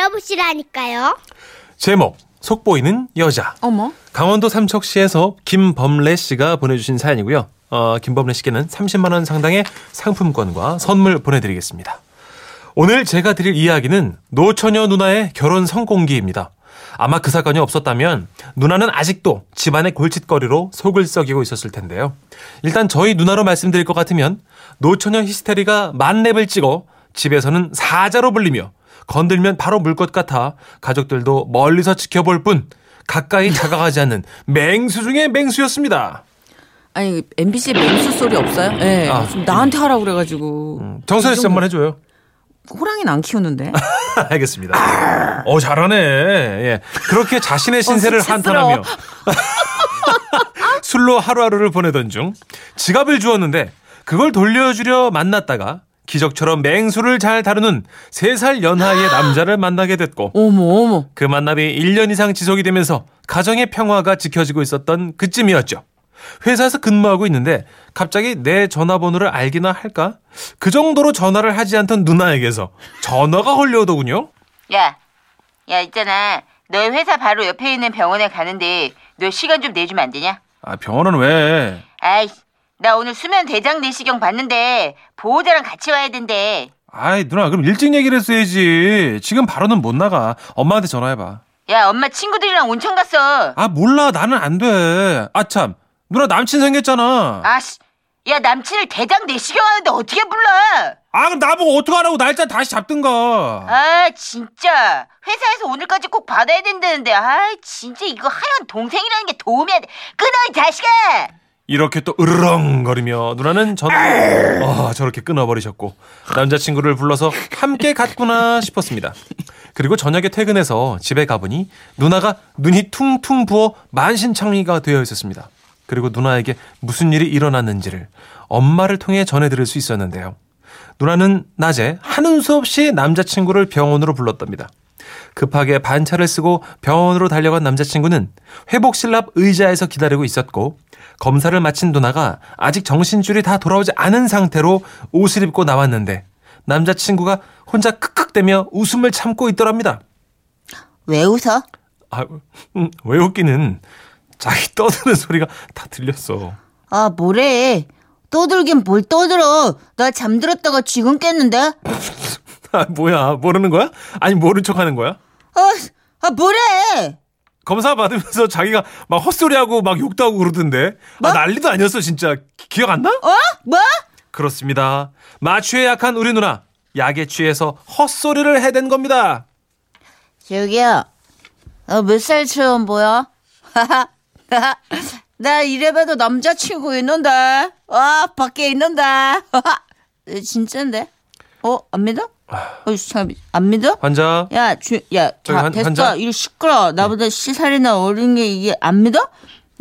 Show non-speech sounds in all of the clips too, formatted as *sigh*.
들어보시라니까요. 제목 속보이는 여자. 어머. 강원도 삼척시에서 김범래 씨가 보내주신 사연이고요. 어, 김범래 씨께는 30만 원 상당의 상품권과 선물 보내드리겠습니다. 오늘 제가 드릴 이야기는 노처녀 누나의 결혼 성공기입니다. 아마 그 사건이 없었다면 누나는 아직도 집안의 골칫거리로 속을 썩이고 있었을 텐데요. 일단 저희 누나로 말씀드릴 것 같으면 노처녀 히스테리가 만렙을 찍어 집에서는 사자로 불리며 건들면 바로 물 것 같아 가족들도 멀리서 지켜볼 뿐 가까이 *laughs* 다가가지 않는 맹수 중의 맹수였습니다. 아니 MBC 맹수 소리 없어요? 예. 아, 좀 나한테 하라 고 그래가지고. 정선혜 씨이 정도- 한번 해줘요. 호랑이는 안 키우는데. *laughs* 알겠습니다. 어, 잘하네. 예. 그렇게 자신의 신세를 수치스러워. 한탄하며 *laughs* 술로 하루하루를 보내던 중 지갑을 주었는데 그걸 돌려주려 만났다가 기적처럼 맹수를 잘 다루는 3살 연하의 남자를 만나게 됐고 어머 어머. 그 만남이 1년 이상 지속이 되면서 가정의 평화가 지켜지고 있었던 그쯤이었죠. 회사에서 근무하고 있는데 갑자기 내 전화번호를 알기나 할까? 그 정도로 전화를 하지 않던 누나에게서 전화가 걸려오더군요. 야, 야 있잖아. 너희 회사 바로 옆에 있는 병원에 가는데 너 시간 좀 내주면 안 되냐? 아, 병원은 왜? 아이, 나 오늘 수면 대장 내시경 봤는데 보호자랑 같이 와야 된대. 아이, 누나, 그럼 일찍 얘기를 했어야지. 지금 바로는 못 나가. 엄마한테 전화해봐. 야, 엄마 친구들이랑 온천 갔어. 아, 몰라. 나는 안 돼. 아, 참. 누나 남친 생겼잖아. 아씨, 야 남친을 대장 내시경 하는데 어떻게 불러? 아, 그럼 나보고 어떡하라고 날짜 다시 잡든가. 아 진짜 회사에서 오늘까지 꼭 받아야 된다는데 아 진짜 이거 하얀 동생이라는 게 도움이 안 돼. 끊어 이 자식아. 이렇게 또 으르렁거리며 누나는 전화를 어, 저렇게 끊어버리셨고 남자친구를 불러서 함께 갔구나 싶었습니다. 그리고 저녁에 퇴근해서 집에 가보니 누나가 눈이 퉁퉁 부어 만신창이가 되어 있었습니다. 그리고 누나에게 무슨 일이 일어났는지를 엄마를 통해 전해드릴 수 있었는데요. 누나는 낮에 하는 수 없이 남자친구를 병원으로 불렀답니다. 급하게 반차를 쓰고 병원으로 달려간 남자친구는 회복실랍 의자에서 기다리고 있었고 검사를 마친 누나가 아직 정신줄이 다 돌아오지 않은 상태로 옷을 입고 나왔는데 남자친구가 혼자 크크대며 웃음을 참고 있더랍니다. 왜 웃어? 아, 음, 왜 웃기는 자기 떠드는 소리가 다 들렸어. 아 뭐래? 떠들긴 뭘 떠들어? 나 잠들었다가 지금 깼는데. *laughs* 아, 뭐야 모르는 거야? 아니 모른 척 하는 거야? 아, 아 뭐래? 검사 받으면서 자기가 막 헛소리하고 막 욕도 하고 그러던데 아, 난리도 아니었어 진짜 기- 기억 안 나? 어? 뭐? 그렇습니다. 마취에 약한 우리 누나 약에 취해서 헛소리를 해댄 겁니다. 저기요. 어, 몇 살처럼 보여? *laughs* 나 이래봬도 남자친구 있는데. 와, 밖에 있는데. *laughs* 진짠데? 어, 안 믿어? 어, 참, 안 믿어? 환자 야, 주, 야, 저기 한- 됐어. 한자? 이거 시끄러. 나보다 시 살이나 어린 게 이게 안 믿어?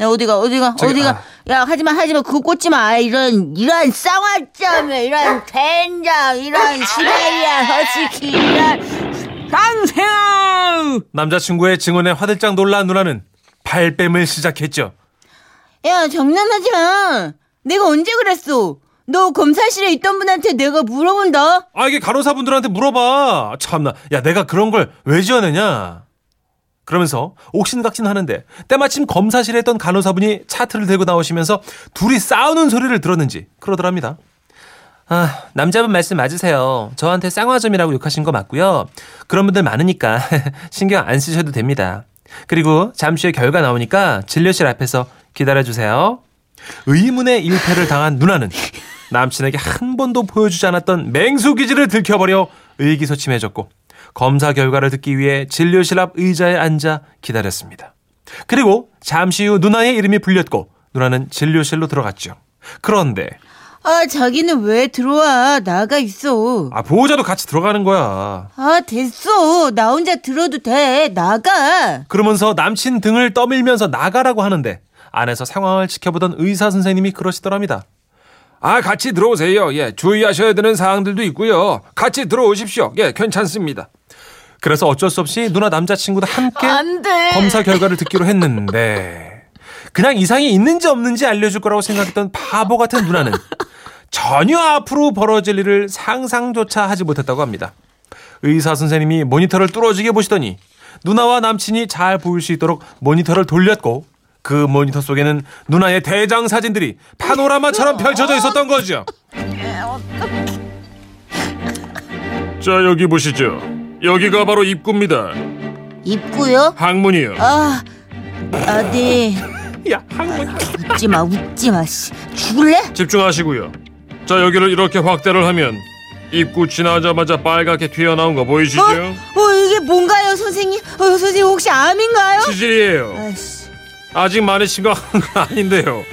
야, 어디가, 어디가, 저기, 어디가. 아. 야, 하지마, 하지마. 그거 꽂지 마. 이런, 이런 쌍화점, 이런 된장, 이런 시베리안 허스키, 이런. 강생아. 남자친구의 증언에 화들짝 놀란 누나는 발뺌을 시작했죠. 야, 장난하지 마. 내가 언제 그랬어? 너 검사실에 있던 분한테 내가 물어본다. 아 이게 간호사분들한테 물어봐. 참나. 야 내가 그런 걸 왜 지어내냐. 그러면서 옥신각신 하는데 때마침 검사실에 있던 간호사분이 차트를 들고 나오시면서 둘이 싸우는 소리를 들었는지 그러더랍니다. 아, 남자분 말씀 맞으세요. 저한테 쌍화점이라고 욕하신 거 맞고요. 그런 분들 많으니까 *laughs* 신경 안 쓰셔도 됩니다. 그리고 잠시 후에 결과 나오니까 진료실 앞에서 기다려주세요. 의문의 일패를 당한 누나는 남친에게 한 번도 보여주지 않았던 맹수 기질을 들켜버려 의기소침해졌고 검사 결과를 듣기 위해 진료실 앞 의자에 앉아 기다렸습니다. 그리고 잠시 후 누나의 이름이 불렸고 누나는 진료실로 들어갔죠. 그런데 아, 자기는 왜 들어와? 나가 있어. 아 보호자도 같이 들어가는 거야. 아, 됐어. 나 혼자 들어도 돼. 나가. 그러면서 남친 등을 떠밀면서 나가라고 하는데 안에서 상황을 지켜보던 의사 선생님이 그러시더랍니다. 아, 같이 들어오세요. 예, 주의하셔야 되는 사항들도 있고요. 같이 들어오십시오. 예, 괜찮습니다. 그래서 어쩔 수 없이 누나 남자친구도 함께. 검사 결과를 듣기로 했는데 그냥 이상이 있는지 없는지 알려줄 거라고 생각했던 바보 같은 누나는 전혀 앞으로 벌어질 일을 상상조차 하지 못했다고 합니다. 의사 선생님이 모니터를 뚫어지게 보시더니 누나와 남친이 잘 보일 수 있도록 모니터를 돌렸고 그 모니터 속에는 누나의 대장 사진들이 파노라마처럼 펼쳐져 있었던 거죠. 자 여기 보시죠. 여기가 바로 입구입니다. 입구요? 항문이요. 아, 아, 네. 야 항문. 웃지 마, 웃지 마. 씨. 죽을래? 집중하시고요. 자 여기를 이렇게 확대를 하면 입구 지나자마자 빨갛게 튀어나온 거 보이시죠? 어, 이게 뭔가요, 선생님? 어, 선생님 혹시 암인가요? 치질이에요. 아이씨. 아직 많이 심각한 건 아닌데요.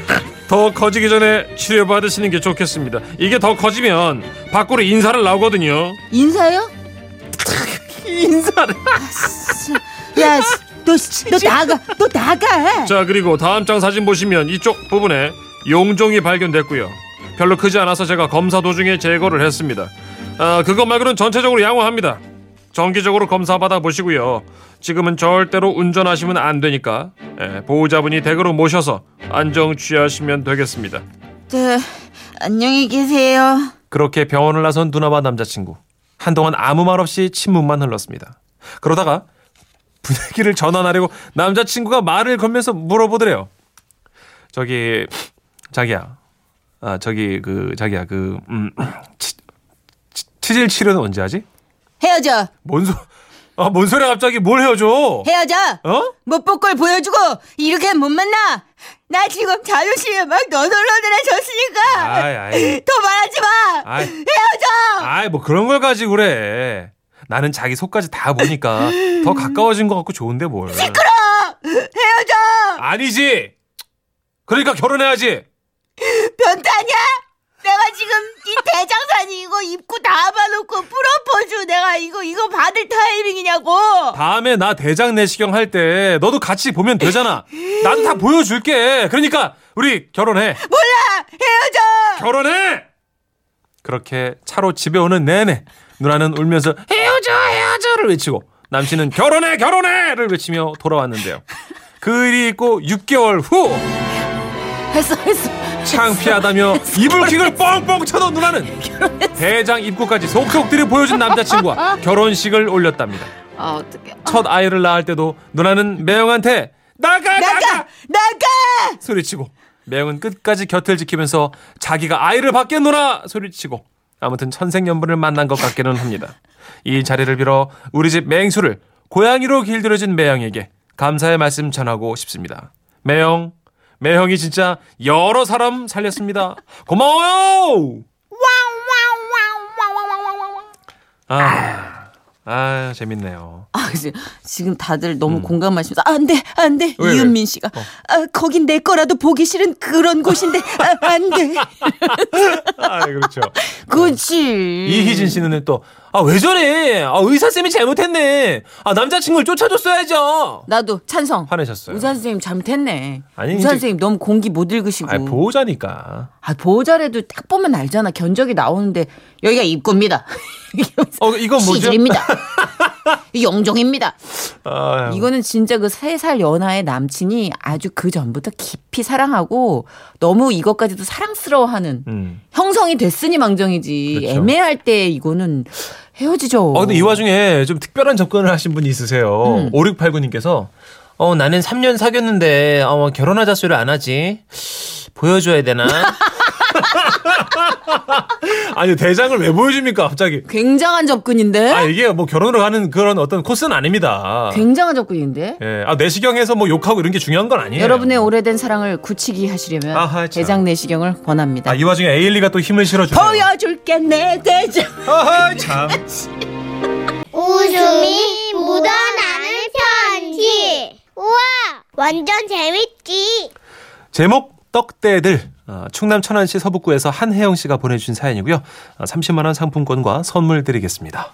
더 커지기 전에 치료 받으시는 게 좋겠습니다. 이게 더 커지면 밖으로 인사를 나오거든요. 인사요? 인사를. 야, 씨, 너, 씨, 너 나가, 너 나가. 자 그리고 다음 장 사진 보시면 이쪽 부분에 용종이 발견됐고요. 별로 크지 않아서 제가 검사 도중에 제거를 했습니다. 아 그것 말고는 전체적으로 양호합니다. 정기적으로 검사 받아 보시고요. 지금은 절대로 운전하시면 안 되니까 예, 보호자분이 댁으로 모셔서 안정 취하시면 되겠습니다. 네, 안녕히 계세요. 그렇게 병원을 나선 누나와 남자친구. 한동안 아무 말 없이 침묵만 흘렀습니다. 그러다가 분위기를 전환하려고 남자친구가 말을 걸면서 물어보더래요. 저기 자기야. 아 저기 그 자기야 그 음, 치, 치, 치질 치료는 언제 하지? 헤어져, 뭔 소? 아, 뭔 소리야 갑자기 뭘 헤어져? 헤어져. 어? 못 볼 걸 보여주고 이렇게 못 만나. 나 지금 자존심이 막 너덜너덜해졌으니까 아이, 아이. 더 말하지 마. 아이. 헤어져. 아이 뭐 그런 걸 가지고 그래. 나는 자기 속까지 다 보니까 더 가까워진 것 같고 좋은데 뭘. 시끄러. 헤어져. 아니지. 그러니까 결혼해야지. 변태냐? 내가 지금 이 대장산이 이거 입고 다 봐놓고 프로포즈 내가 이거 이거 받을 타이밍이냐고. 다음에 나 대장 내시경 할 때 너도 같이 보면 되잖아. 나도 다 보여줄게. 그러니까 우리 결혼해. 몰라. 헤어져. 결혼해. 그렇게 차로 집에 오는 내내 누나는 울면서 헤어져 헤어져를 외치고 남친은 결혼해 결혼해를 외치며 돌아왔는데요. 그 일이 있고 6개월 후 했어 했어. 창피하다며 이불킥을 뻥뻥 쳐던 누나는 대장 입구까지 속속 들이 보여준 남자친구와 결혼식을 올렸답니다. 아 어떡해. 첫 아이를 낳을 때도 누나는 매형한테 나가 나가, 나가 나가. 소리치고 매형은 끝까지 곁을 지키면서 자기가 아이를 받겠노라 소리치고 아무튼 천생연분을 만난 것 같기는 합니다. 이 자리를 빌어 우리 집 맹수를 고양이로 길들여진 매형에게 감사의 말씀 전하고 싶습니다. 매형, 매형이 진짜 여러 사람 살렸습니다. 고마워요. 아, 아 재밌네요. 아, 이제 지금 다들 너무 공감하시면서 아, 안 돼, 안 돼. 음. 왜, 왜? 이은민 씨가 아, 거긴 내 거라도 보기 싫은 그런 곳인데 아, 안 돼. *laughs* 아, 그렇죠. 그렇지. 이희진 씨는 또, 아, 왜 저래? 아, 의사쌤이 잘못했네. 아, 남자친구를 쫓아줬어야죠. 나도 찬성. 화내셨어요. 의사 선생님 잘못했네. 아니, 의사 이제- 선생님 너무 공기 못 읽으시고. 아, 보호자니까. 아, 보호자래도 딱 보면 알잖아. 견적이 나오는데 여기가 입구입니다. *laughs* 어, 이건 뭐죠? 시질입니다. *laughs* 영종입니다. 아, 이거는 진짜 그 세 살 연하의 남친이 아주 그 전부터 깊이 사랑하고 너무 이것까지도 사랑스러워하는 음. 형성이 됐으니 망정이지. 그렇죠. 애매할 때 이거는 헤어지죠. 어, 근데 이 와중에 좀 특별한 접근을 하신 분이 있으세요. 음. 5689님께서, 어, 나는 3년 사귀었는데, 어, 결혼하자 소리를 안 하지. 보여줘야 되나? *laughs* *laughs* 아니, 대장을 왜 보여줍니까, 갑자기? 굉장한 접근인데? 아, 이게 뭐 결혼으로 가는 그런 어떤 코스는 아닙니다. 굉장한 접근인데? 예. 아, 내시경에서 뭐 욕하고 이런 게 중요한 건 아니에요. 여러분의 오래된 사랑을 굳히기 하시려면 아하, 참. 대장 내시경을 권합니다. 아, 이 와중에 에일리가 또 힘을 실어주네요. 보여줄게 내 대장. 아하, 참. *laughs* 웃음이 묻어나는 편지. 우와, 완전 재밌지. 제목 떡대들 어, 충남 천안시 서북구에서 한혜영 씨가 보내주신 사연이고요. 어, 30만 원 상품권과 선물 드리겠습니다.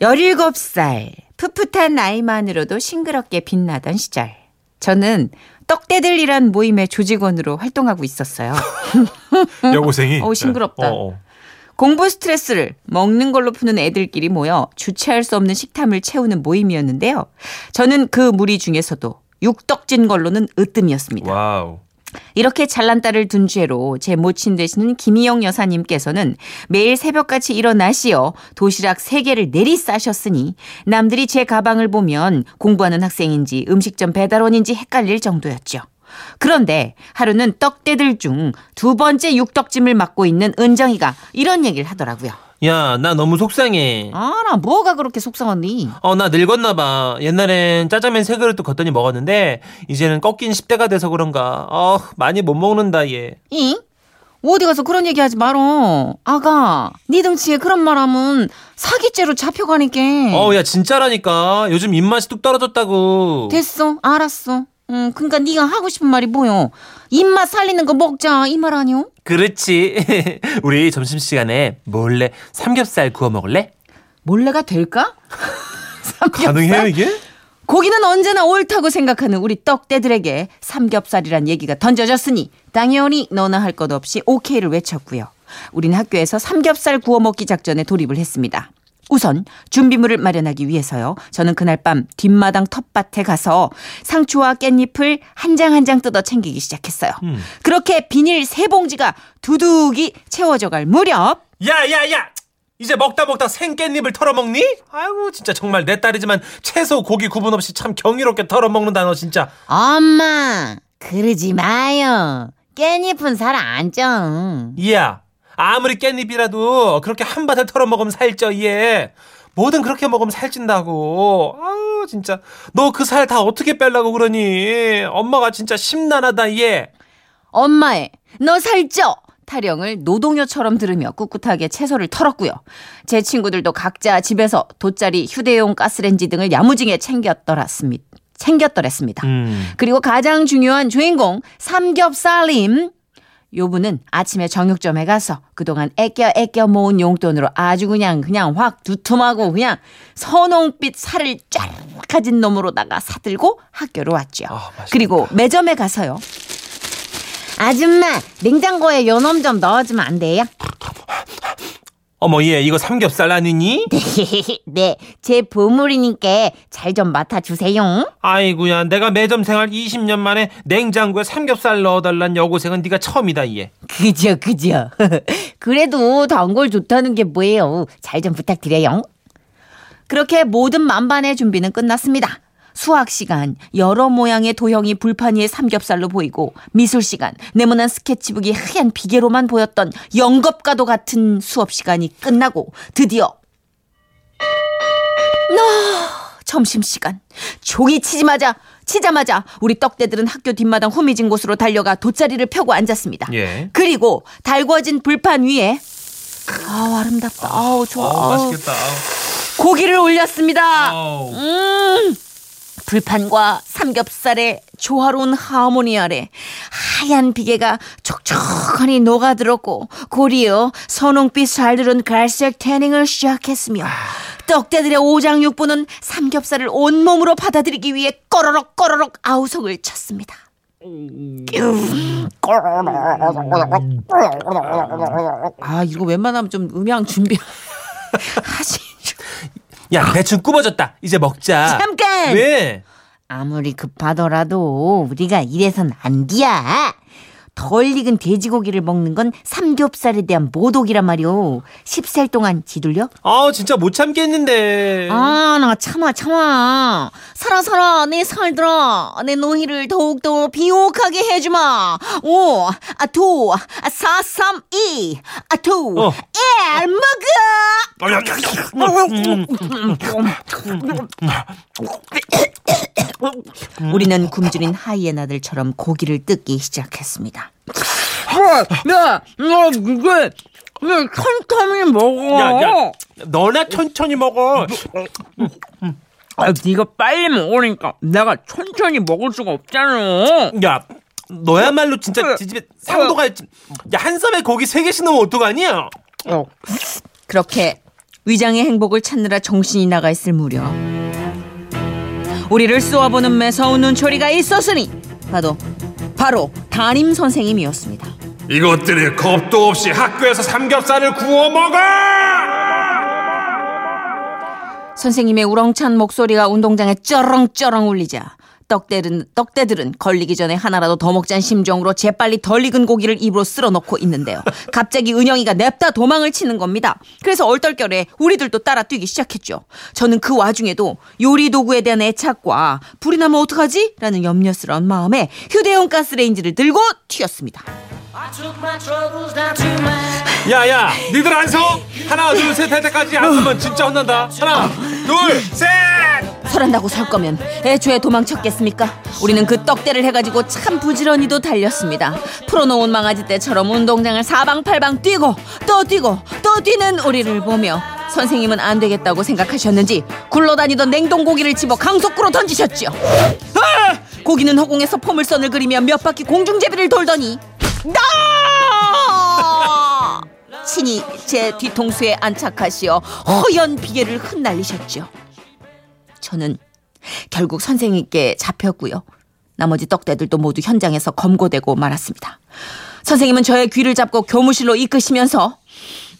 17살 풋풋한 나이만으로도 싱그럽게 빛나던 시절. 저는 떡대들이란 모임의 조직원으로 활동하고 있었어요. *laughs* 여고생이. 어우, 싱그럽다. 어, 어. 공부 스트레스를 먹는 걸로 푸는 애들끼리 모여 주체할 수 없는 식탐을 채우는 모임이었는데요. 저는 그 무리 중에서도 육덕진 걸로는 으뜸이었습니다. 와우. 이렇게 잘난 딸을 둔 죄로 제 모친 되시는 김희영 여사님께서는 매일 새벽같이 일어나시어 도시락 3개를 내리 싸셨으니 남들이 제 가방을 보면 공부하는 학생인지 음식점 배달원인지 헷갈릴 정도였죠. 그런데 하루는 떡대들 중 두 번째 육덕짐을 맡고 있는 은정이가 이런 얘기를 하더라고요. 야, 나 너무 속상해. 아, 나 뭐가 그렇게 속상하니? 어, 나 늙었나봐. 옛날엔 짜장면 세 그릇도 걷더니 먹었는데, 이제는 꺾인 10대가 돼서 그런가. 어, 많이 못 먹는다, 얘. 잉? 어디 가서 그런 얘기 하지 말어. 아가, 네 등치에 그런 말 하면 사기죄로 잡혀가니까. 어, 야, 진짜라니까. 요즘 입맛이 뚝 떨어졌다고. 됐어, 알았어. 음, 그러니까 네가 하고 싶은 말이 뭐요? 입맛 살리는 거 먹자 이 말 아니요? 그렇지. *laughs* 우리 점심 시간에 몰래 삼겹살 구워 먹을래? 몰래가 될까? *laughs* 가능해요, 이게? 고기는 언제나 옳다고 생각하는 우리 떡대들에게 삼겹살이란 얘기가 던져졌으니 당연히 너나 할 것 없이 오케이를 외쳤고요. 우린 학교에서 삼겹살 구워 먹기 작전에 돌입을 했습니다. 우선 준비물을 마련하기 위해서요. 저는 그날 밤 뒷마당 텃밭에 가서 상추와 깻잎을 한장 한 장 뜯어 챙기기 시작했어요. 음. 그렇게 비닐 세 봉지가 두둑이 채워져 갈 무렵 야, 야, 야! 이제 먹다 먹다 생깻잎을 털어먹니? 아이고, 진짜 정말 내 딸이지만 채소, 고기 구분 없이 참 경이롭게 털어먹는다, 너 진짜. 엄마, 그러지 마요. 깻잎은 살 안 쪄. 이야, 아무리 깻잎이라도 그렇게 한 바늘 털어 먹으면 살쪄, 얘. 뭐든 그렇게 먹으면 살찐다고. 아우, 진짜. 너 그 살 다 어떻게 빼려고 그러니? 엄마가 진짜 심란하다, 얘. 엄마의 너 살쪄 타령을 노동요처럼 들으며 꿋꿋하게 채소를 털었고요. 제 친구들도 각자 집에서 돗자리, 휴대용 가스렌지 등을 야무지게 챙겼더랬습니다. 챙겼더랬습니다. 음. 그리고 가장 중요한 주인공 삼겹살님 요 분은 아침에 정육점에 가서 그동안 애껴 애껴 모은 용돈으로 아주 그냥 그냥 확 두툼하고 그냥 선홍빛 살을 쫙 가진 놈으로다가 사들고 학교로 왔죠. 아. 그리고 매점에 가서요. 아줌마, 냉장고에 요놈 좀 넣어주면 안 돼요? 어머, 얘, 이거 삼겹살 아니니? *laughs* 네, 제 보물이니까 잘 좀 맡아주세요. 아이고야, 내가 매점 생활 20년 만에 냉장고에 삼겹살 넣어달란 여고생은 네가 처음이다, 얘. 그죠, 그죠. *laughs* 그래도 단골 좋다는 게 뭐예요? 잘 좀 부탁드려요. 그렇게 모든 만반의 준비는 끝났습니다. 수학 시간 여러 모양의 도형이 불판 위에 삼겹살로 보이고 미술 시간 네모난 스케치북이 하얀 비계로만 보였던 영겁과도 같은 수업 시간이 끝나고 드디어 나 점심 시간 종이 치자마자 치자마자 우리 떡대들은 학교 뒷마당 후미진 곳으로 달려가 돗자리를 펴고 앉았습니다. 예. 그리고 달궈진 불판 위에 아우 아름답다. 아우 좋아. 어, 아우. 맛있겠다. 고기를 올렸습니다. 아우. 음. 불판과 삼겹살의 조화로운 하모니 아래 하얀 비계가 촉촉하니 녹아들었고 고리어 선홍빛 살들은 갈색 태닝을 시작했으며 떡대들의 오장육부는 삼겹살을 온몸으로 받아들이기 위해 꺼러럭 꺼러럭 아우성을 쳤습니다. 아 이거 웬만하면 좀 음향 준비 *laughs* 하시 야, 대충 꾸며졌다. 이제 먹자. 잠깐 왜? 아무리 급하더라도 우리가 이래선 안 돼야. 덜 익은 돼지고기를 먹는 건 삼겹살에 대한 모독이란 말이오. 10살 동안 지둘려? 아, 진짜 못 참겠는데. 아, 나 참아, 참아. 살아, 살아, 내 살들아. 내 노희를 더욱더 비옥하게 해주마. 오, 아, 두, 아, 사, 삼, 이, 아, 두, 어. 일, 먹어! 우리는 굶주린 하이에나들처럼 고기를 뜯기 시작했습니다. 야, 너 이게 왜 천천히 먹어? 야, 야, 너나 천천히 먹어. 아, 네가 빨리 먹으니까 내가 천천히 먹을 수가 없잖아. 야, 너야말로 진짜 지집에 상도가 있지. 야, 한 쌈에 고기 세 개씩 넣으면 어떡하냐? 그렇게 위장의 행복을 찾느라 정신이 나가 있을 무렵 우리를 쏘아보는 매서운 눈초리가 있었으니 바로 바로 담임 선생님이었습니다. 이것들이 겁도 없이 학교에서 삼겹살을 구워 먹어! 선생님의 우렁찬 목소리가 운동장에 쩌렁쩌렁 울리자 떡대들은, 떡대들은 걸리기 전에 하나라도 더 먹자는 심정으로 재빨리 덜 익은 고기를 입으로 쓸어 넣고 있는데요. *laughs* 갑자기 은영이가 냅다 도망을 치는 겁니다. 그래서 얼떨결에 우리들도 따라 뛰기 시작했죠. 저는 그 와중에도 요리 도구에 대한 애착과 불이 나면 어떡하지? 라는 염려스러운 마음에 휴대용 가스레인지를 들고 튀었습니다. 야야 니들 안 서? 하나 둘 셋 할 때까지 안 서면 진짜 혼난다 하나 둘셋 설한다고 설 거면 애초에 도망쳤겠습니까? 우리는 그 떡대를 해가지고 참 부지런히도 달렸습니다. 풀어놓은 망아지 떼처럼 운동장을 사방팔방 뛰고 또 뛰고 또 뛰는 우리를 보며 선생님은 안 되겠다고 생각하셨는지 굴러다니던 냉동고기를 집어 강속구로 던지셨죠. 아! 고기는 허공에서 포물선을 그리며 몇 바퀴 공중제비를 돌더니 나! 친히 제 뒤통수에 안착하시어 허연 비계를 흩날리셨죠. 저는 결국 선생님께 잡혔고요. 나머지 떡대들도 모두 현장에서 검거되고 말았습니다. 선생님은 저의 귀를 잡고 교무실로 이끄시면서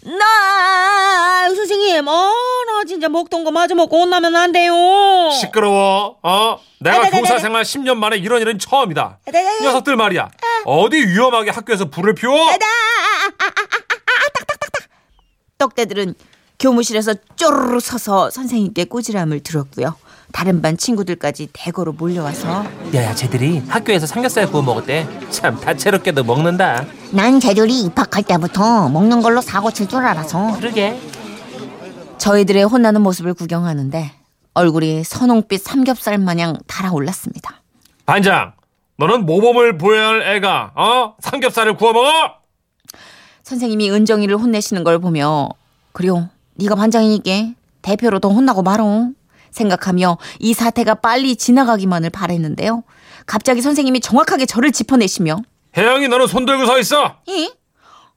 나 선생님 어나 진짜 먹던 거 마저 먹고 혼나면 안 돼요. 시끄러워. 어? 내가 교사 생활 10년 만에 이런 일은 처음이다. 이 녀석들 말이야. 어디 위험하게 학교에서 불을 피워? 떡대들은 교무실에서 쪼르르 서서 선생님께 꾸지람을 들었고요. 다른 반 친구들까지 대거로 몰려와서 야야 쟤들이 학교에서 삼겹살 구워 먹었대. 참 다채롭게도 먹는다. 난 쟤들이 입학할 때부터 먹는 걸로 사고 칠 줄 알아서. 그러게 저희들의 혼나는 모습을 구경하는데 얼굴이 선홍빛 삼겹살 마냥 달아올랐습니다. 반장 너는 모범을 보여야 할 애가 어? 삼겹살을 구워 먹어? 선생님이 은정이를 혼내시는 걸 보며 그래요 네가 반장이니까 대표로 더 혼나고 말어 생각하며 이 사태가 빨리 지나가기만을 바랬는데요. 갑자기 선생님이 정확하게 저를 짚어내시며 혜영이 너는 손 들고 서 있어 예?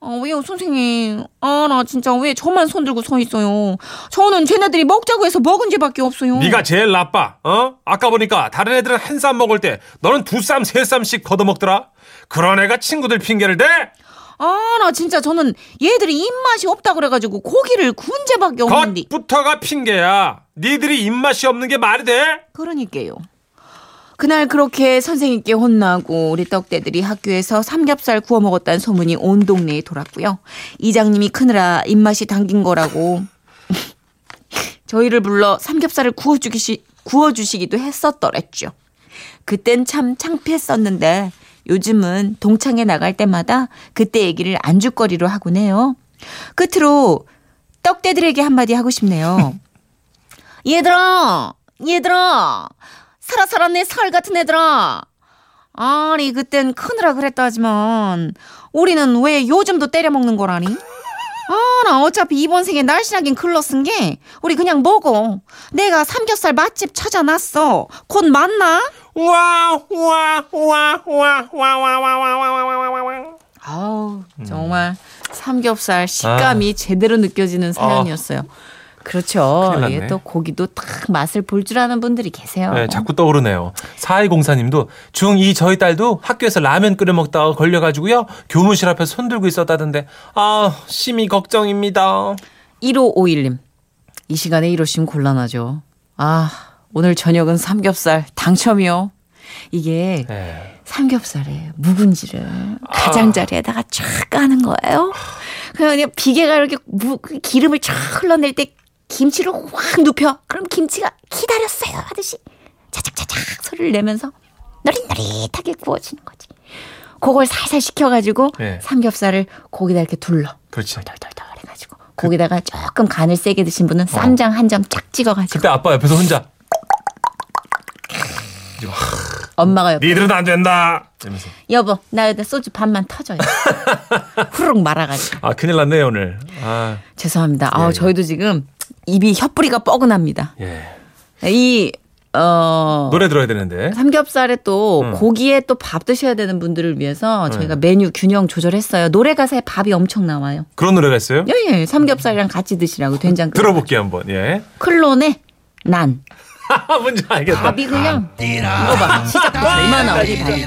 아, 왜요, 선생님? 아, 나 진짜 왜 저만 손 들고 서 있어요? 저는 쟤네들이 먹자고 해서 먹은 죄밖에 없어요. 네가 제일 나빠. 어? 아까 보니까 다른 애들은 한 쌈 먹을 때 너는 두 쌈, 세 쌈씩 걷어 먹더라. 그런 애가 친구들 핑계를 대? 아, 나 진짜 저는 얘들이 입맛이 없다 그래가지고 고기를 죄밖에 없는데. 겉부터가 핑계야. 니들이 입맛이 없는 게 말이 돼? 그러니까요. 그날 그렇게 선생님께 혼나고 우리 떡대들이 학교에서 삼겹살 구워 먹었다는 소문이 온 동네에 돌았고요. 이장님이 크느라 입맛이 당긴 거라고 *laughs* 저희를 불러 삼겹살을 구워주기 구워주시기도 했었더랬죠. 그땐 참 창피했었는데 요즘은 동창회 나갈 때마다 그때 얘기를 안주거리로 하곤 해요. 끝으로 떡대들에게 한마디 하고 싶네요. *laughs* 얘들아, 얘들아, 살아 살아 내살 같은 애들아. 아니 그땐 크느라 그랬다 하지만 우리는 왜 요즘도 때려 먹는 거라니? 아, 나 어차피 이번 생에 날씬하긴 글렀은 게 우리 그냥 먹어. 내가 삼겹살 맛집 찾아놨어. 곧 만나? 와, 와, 와, 와, 와, 와, 와, 와, 와, 와, 와, 와, 와. 아우 정말 삼겹살 식감이 제대로 느껴지는 사연이었어요. 그렇죠. 이게 또 고기도 딱 맛을 볼 줄 아는 분들이 계세요. 네, 자꾸 떠오르네요. 4204님도 중2 저희 딸도 학교에서 라면 끓여 먹다가 걸려가지고요. 교무실 앞에 손 들고 있었다던데. 아, 심히 걱정입니다. 1551님. 이 시간에 이러시면 곤란하죠. 아, 오늘 저녁은 삼겹살 당첨이요. 이게 네. 삼겹살에 묵은지를 가장자리에다가 쫙 까는 거예요. 그냥 비계가 이렇게 무, 그 기름을 쫙 흘러낼 때 김치를 확 눕혀. 그럼 김치가 기다렸어요 하듯이 차작차작 소리를 내면서 노릿노릿하게 구워지는 거지. 그걸 살살 식혀가지고 네. 삼겹살을 고기다 이렇게 둘러. 그렇지. 덜덜덜 해가지고 거기다가 조금 간을 세게 드신 분은 쌈장 한점 쫙 찍어가지고 그때 아빠 옆에서 혼자. 엄마가 옆에 니들은 안 된다. 이러면서. 여보 나 여기다 소주 반만 터져요. *laughs* 후룩 말아가지고 아, 큰일 났네요, 오늘. 아, 죄송합니다. 예, 아 예. 저희도 지금 입이 혀뿌리가 뻐근합니다. 예. 이 어. 노래 들어야 되는데. 삼겹살에 또 음. 고기에 또 밥 드셔야 되는 분들을 위해서 네. 저희가 메뉴 균형 조절했어요. 노래 가사에 밥이 엄청 나와요. 그런 노래가 있어요? 예, 예. 삼겹살이랑 같이 드시라고 된장. 들어볼게요, 한번. 예. 클론의 난. *laughs* 뭔지 알겠다. 밥이 그냥 이거 봐 시작부터 얼마나 어디 밥이